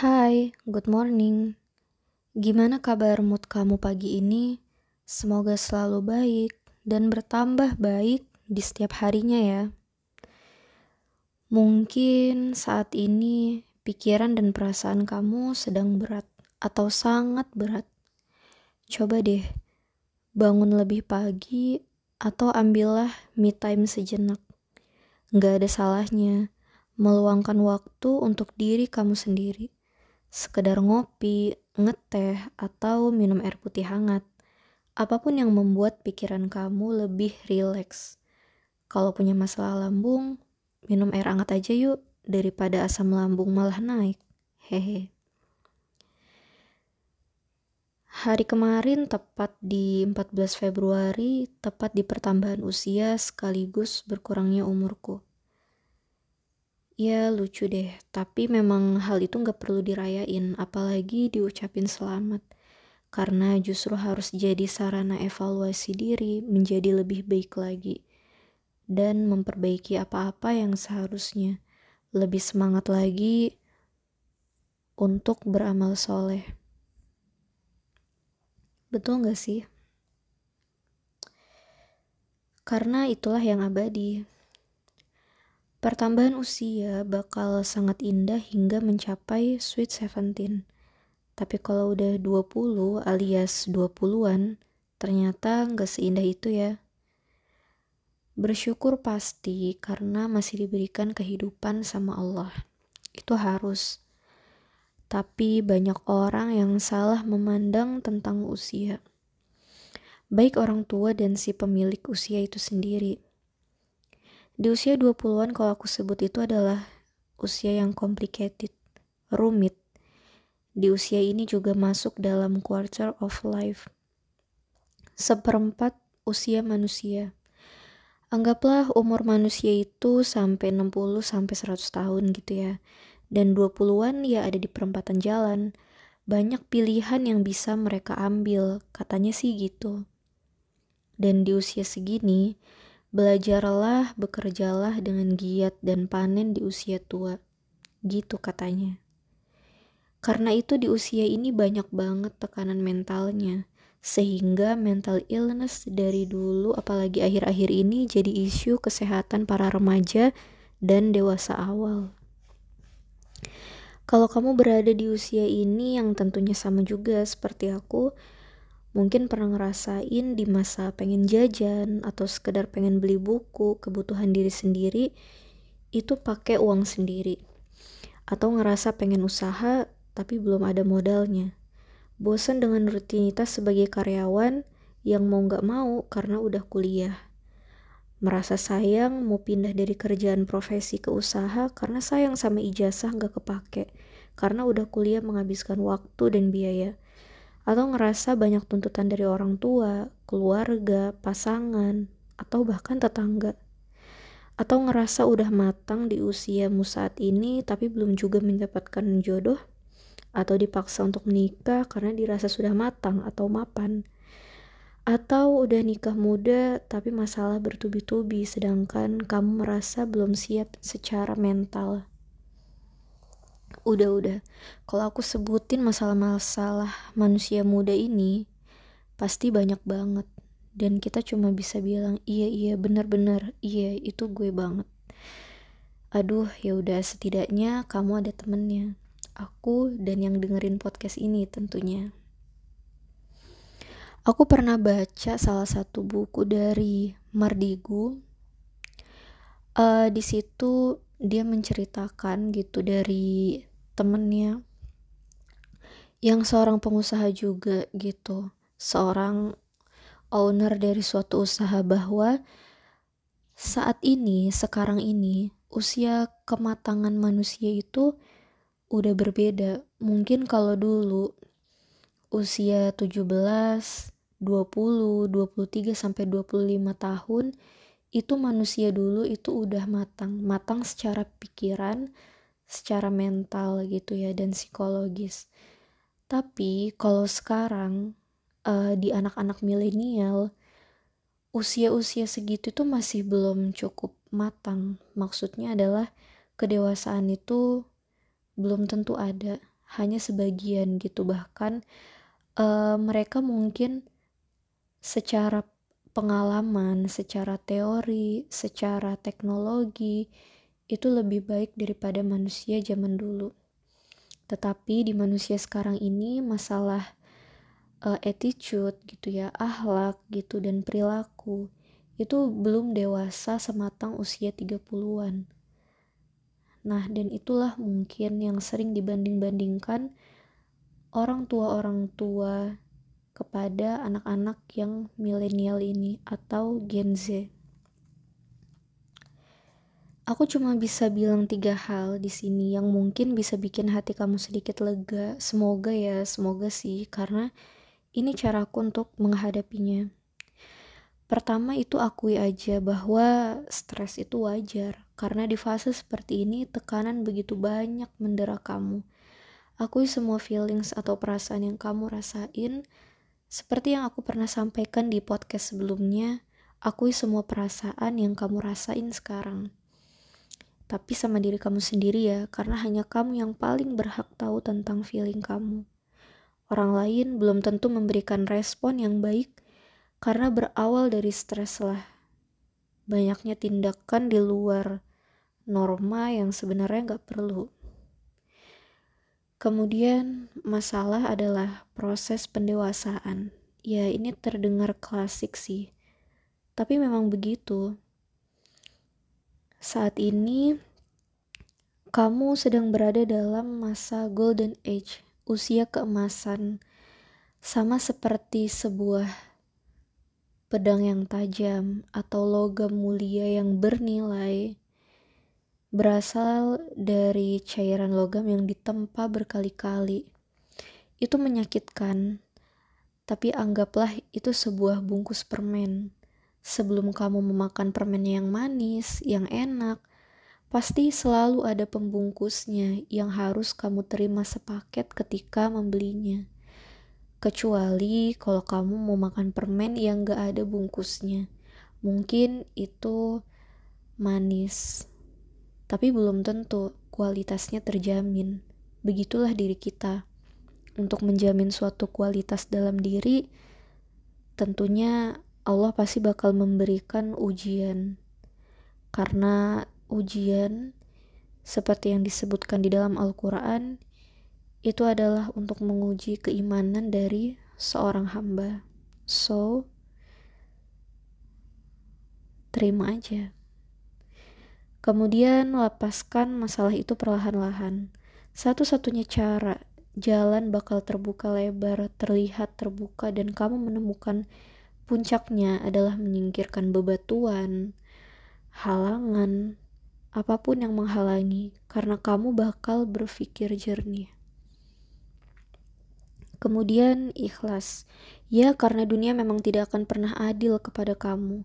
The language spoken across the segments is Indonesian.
Hai, good morning. Gimana kabar mood kamu pagi ini? Semoga selalu baik dan bertambah baik di setiap harinya ya. Mungkin saat ini pikiran dan perasaan kamu sedang berat atau sangat berat. Coba deh bangun lebih pagi atau ambillah me time sejenak. Gak ada salahnya meluangkan waktu untuk diri kamu sendiri sekedar ngopi, ngeteh, atau minum air putih hangat. Apa pun yang membuat pikiran kamu lebih rileks. Kalau punya masalah lambung, minum air hangat aja yuk, daripada asam lambung malah naik. Hehe. Hari kemarin tepat di 14 Februari, tepat di pertambahan usia sekaligus berkurangnya umurku. Ya lucu deh, tapi memang hal itu nggak perlu dirayain, apalagi diucapin selamat. Karena justru harus jadi sarana evaluasi diri menjadi lebih baik lagi. Dan memperbaiki apa-apa yang seharusnya. Lebih semangat lagi untuk beramal soleh. Betul nggak sih? Karena itulah yang abadi. Pertambahan usia bakal sangat indah hingga mencapai sweet seventeen. Tapi kalau udah 20 alias 20-an, ternyata nggak seindah itu ya. Bersyukur pasti karena masih diberikan kehidupan sama Allah. Itu harus. Tapi banyak orang yang salah memandang tentang usia. Baik orang tua dan si pemilik usia itu sendiri di usia 20-an kalau aku sebut itu adalah usia yang complicated, rumit. Di usia ini juga masuk dalam quarter of life. Seperempat usia manusia. Anggaplah umur manusia itu sampai 60 sampai 100 tahun gitu ya. Dan 20-an ya ada di perempatan jalan. Banyak pilihan yang bisa mereka ambil, katanya sih gitu. Dan di usia segini, Belajarlah, bekerjalah dengan giat dan panen di usia tua. Gitu katanya. Karena itu di usia ini banyak banget tekanan mentalnya. Sehingga mental illness dari dulu apalagi akhir-akhir ini jadi isu kesehatan para remaja dan dewasa awal. Kalau kamu berada di usia ini yang tentunya sama juga seperti aku, Mungkin pernah ngerasain di masa pengen jajan atau sekedar pengen beli buku, kebutuhan diri sendiri, itu pakai uang sendiri. Atau ngerasa pengen usaha tapi belum ada modalnya. Bosan dengan rutinitas sebagai karyawan yang mau gak mau karena udah kuliah. Merasa sayang mau pindah dari kerjaan profesi ke usaha karena sayang sama ijazah gak kepake. Karena udah kuliah menghabiskan waktu dan biaya atau ngerasa banyak tuntutan dari orang tua, keluarga, pasangan, atau bahkan tetangga. Atau ngerasa udah matang di usiamu saat ini tapi belum juga mendapatkan jodoh atau dipaksa untuk menikah karena dirasa sudah matang atau mapan. Atau udah nikah muda tapi masalah bertubi-tubi sedangkan kamu merasa belum siap secara mental udah udah. Kalau aku sebutin masalah-masalah manusia muda ini pasti banyak banget. Dan kita cuma bisa bilang iya iya benar-benar iya itu gue banget. Aduh ya udah. Setidaknya kamu ada temennya. Aku dan yang dengerin podcast ini tentunya. Aku pernah baca salah satu buku dari Mardigu. Uh, di situ dia menceritakan gitu dari temennya yang seorang pengusaha juga gitu. Seorang owner dari suatu usaha bahwa saat ini sekarang ini usia kematangan manusia itu udah berbeda. Mungkin kalau dulu usia 17 20, 23 sampai 25 tahun itu manusia dulu itu udah matang, matang secara pikiran, secara mental gitu ya dan psikologis. Tapi kalau sekarang uh, di anak-anak milenial usia-usia segitu tuh masih belum cukup matang. Maksudnya adalah kedewasaan itu belum tentu ada. hanya sebagian gitu bahkan uh, mereka mungkin secara pengalaman, secara teori, secara teknologi itu lebih baik daripada manusia zaman dulu. Tetapi di manusia sekarang ini masalah uh, attitude gitu ya, ahlak gitu dan perilaku itu belum dewasa sematang usia 30-an. Nah, dan itulah mungkin yang sering dibanding-bandingkan orang tua-orang tua kepada anak-anak yang milenial ini atau Gen Z. Aku cuma bisa bilang tiga hal di sini yang mungkin bisa bikin hati kamu sedikit lega. Semoga ya, semoga sih, karena ini caraku untuk menghadapinya. Pertama itu akui aja bahwa stres itu wajar, karena di fase seperti ini tekanan begitu banyak mendera kamu. Akui semua feelings atau perasaan yang kamu rasain, seperti yang aku pernah sampaikan di podcast sebelumnya, akui semua perasaan yang kamu rasain sekarang. Tapi sama diri kamu sendiri ya, karena hanya kamu yang paling berhak tahu tentang feeling kamu. Orang lain belum tentu memberikan respon yang baik karena berawal dari stres lah. Banyaknya tindakan di luar norma yang sebenarnya nggak perlu. Kemudian masalah adalah proses pendewasaan. Ya ini terdengar klasik sih. Tapi memang begitu. Saat ini kamu sedang berada dalam masa golden age usia keemasan, sama seperti sebuah pedang yang tajam atau logam mulia yang bernilai, berasal dari cairan logam yang ditempa berkali-kali. Itu menyakitkan, tapi anggaplah itu sebuah bungkus permen. Sebelum kamu memakan permen yang manis, yang enak, Pasti selalu ada pembungkusnya yang harus kamu terima sepaket ketika membelinya. Kecuali kalau kamu mau makan permen yang gak ada bungkusnya. Mungkin itu manis. Tapi belum tentu kualitasnya terjamin. Begitulah diri kita. Untuk menjamin suatu kualitas dalam diri, tentunya Allah pasti bakal memberikan ujian. Karena ujian seperti yang disebutkan di dalam Al-Quran itu adalah untuk menguji keimanan dari seorang hamba. So, terima aja. Kemudian lepaskan masalah itu perlahan-lahan. Satu-satunya cara jalan bakal terbuka lebar, terlihat terbuka dan kamu menemukan puncaknya adalah menyingkirkan bebatuan, halangan, apa pun yang menghalangi, karena kamu bakal berpikir jernih. Kemudian ikhlas. Ya, karena dunia memang tidak akan pernah adil kepada kamu.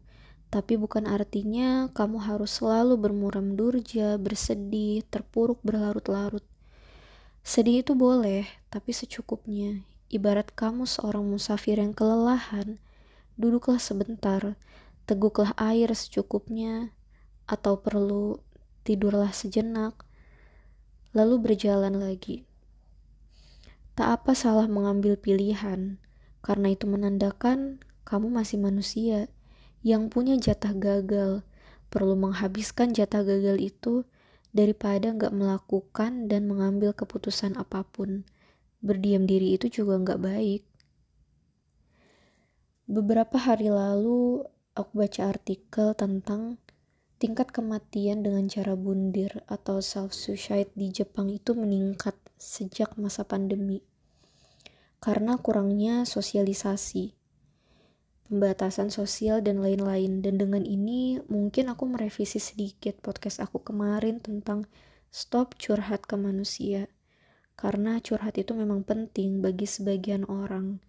Tapi bukan artinya kamu harus selalu bermuram durja, bersedih, terpuruk berlarut-larut. Sedih itu boleh, tapi secukupnya. Ibarat kamu seorang musafir yang kelelahan, duduklah sebentar, teguklah air secukupnya, atau perlu tidurlah sejenak, lalu berjalan lagi. Tak apa salah mengambil pilihan, karena itu menandakan kamu masih manusia yang punya jatah gagal, perlu menghabiskan jatah gagal itu daripada nggak melakukan dan mengambil keputusan apa pun. Berdiam diri itu juga nggak baik. Beberapa hari lalu aku baca artikel tentang tingkat kematian dengan cara bundir atau self-suicide di Jepang itu meningkat sejak masa pandemi karena kurangnya sosialisasi, pembatasan sosial, dan lain-lain. Dan dengan ini mungkin aku merevisi sedikit podcast aku kemarin tentang stop curhat ke manusia. Karena curhat itu memang penting bagi sebagian orang.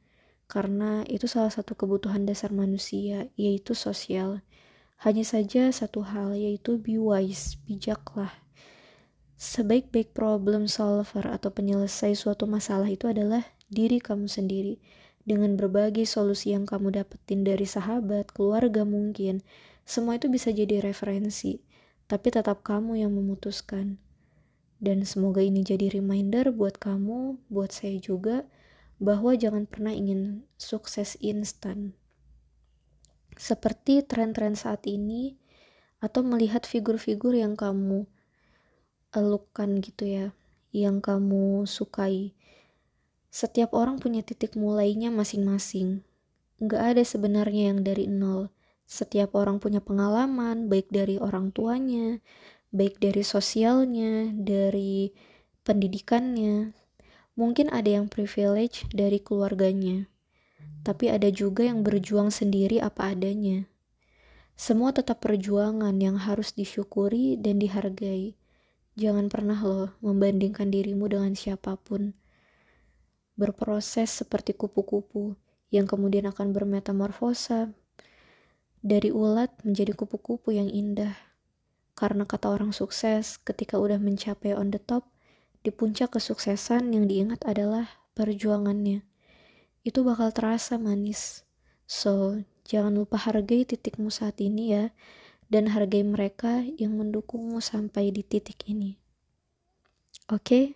Karena itu salah satu kebutuhan dasar manusia, yaitu sosial. Hanya saja satu hal yaitu be wise, bijaklah. Sebaik-baik problem solver atau penyelesai suatu masalah itu adalah diri kamu sendiri. Dengan berbagai solusi yang kamu dapetin dari sahabat, keluarga mungkin, semua itu bisa jadi referensi. Tapi tetap kamu yang memutuskan. Dan semoga ini jadi reminder buat kamu, buat saya juga, bahwa jangan pernah ingin sukses instan. Seperti tren-tren saat ini, atau melihat figur-figur yang kamu elukan gitu ya, yang kamu sukai. Setiap orang punya titik mulainya masing-masing. Nggak ada sebenarnya yang dari nol. Setiap orang punya pengalaman, baik dari orang tuanya, baik dari sosialnya, dari pendidikannya. Mungkin ada yang privilege dari keluarganya, tapi ada juga yang berjuang sendiri apa adanya. Semua tetap perjuangan yang harus disyukuri dan dihargai. Jangan pernah loh membandingkan dirimu dengan siapa pun berproses seperti kupu-kupu yang kemudian akan bermetamorfosa dari ulat menjadi kupu-kupu yang indah. Karena kata orang sukses, ketika udah mencapai on the top, di puncak kesuksesan yang diingat adalah perjuangannya. Itu bakal terasa manis. So, jangan lupa hargai titikmu saat ini ya, dan hargai mereka yang mendukungmu sampai di titik ini. Oke? Okay?